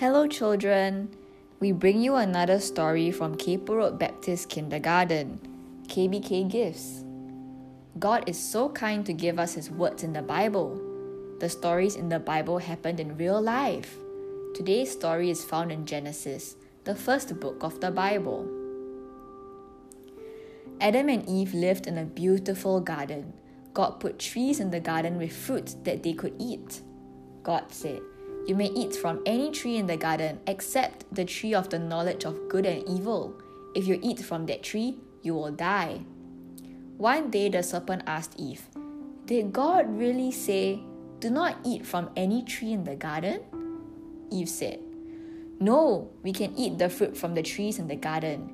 Hello, children. We bring you another story from Kay Poh Road Baptist Kindergarten, KBK Gifts. God is so kind to give us His words in the Bible. The stories in the Bible happened in real life. Today's story is found in Genesis, the first book of the Bible. Adam and Eve lived in a beautiful garden. God put trees in the garden with fruit that they could eat. God said, you may eat from any tree in the garden except the tree of the knowledge of good and evil. If you eat from that tree, you will die. One day the serpent asked Eve, Did God really say, Do not eat from any tree in the garden? Eve said, No, we can eat the fruit from the trees in the garden.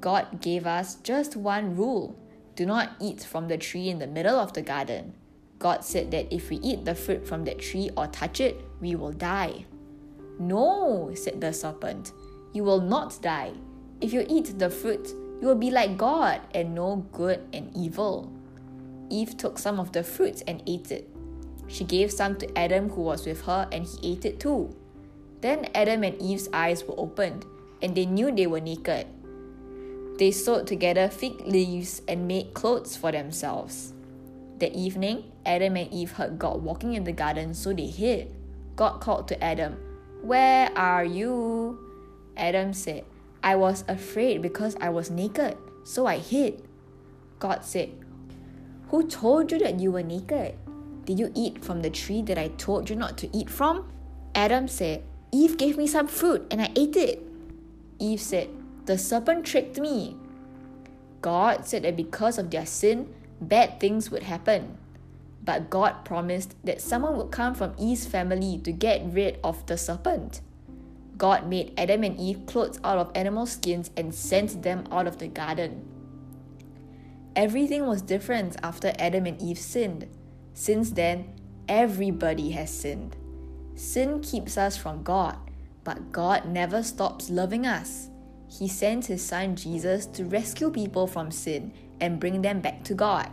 God gave us just one rule do not eat from the tree in the middle of the garden. God said that if we eat the fruit from that tree or touch it, we will die. No, said the serpent, you will not die. If you eat the fruit, you will be like God and know good and evil. Eve took some of the fruit and ate it. She gave some to Adam who was with her, and he ate it too. Then Adam and Eve's eyes were opened, and they knew they were naked. They sewed together fig leaves and made clothes for themselves. That evening, Adam and Eve heard God walking in the garden, so they hid. God called to Adam, Where are you? Adam said, I was afraid because I was naked, so I hid. God said, Who told you that you were naked? Did you eat from the tree that I told you not to eat from? Adam said, Eve gave me some fruit and I ate it. Eve said, The serpent tricked me. God said that because of their sin, bad things would happen. But God promised that someone would come from Eve's family to get rid of the serpent. God made Adam and Eve clothes out of animal skins and sent them out of the garden. Everything was different after Adam and Eve sinned. Since then, everybody has sinned. Sin keeps us from God, but God never stops loving us. He sent his son Jesus to rescue people from sin and bring them back to God.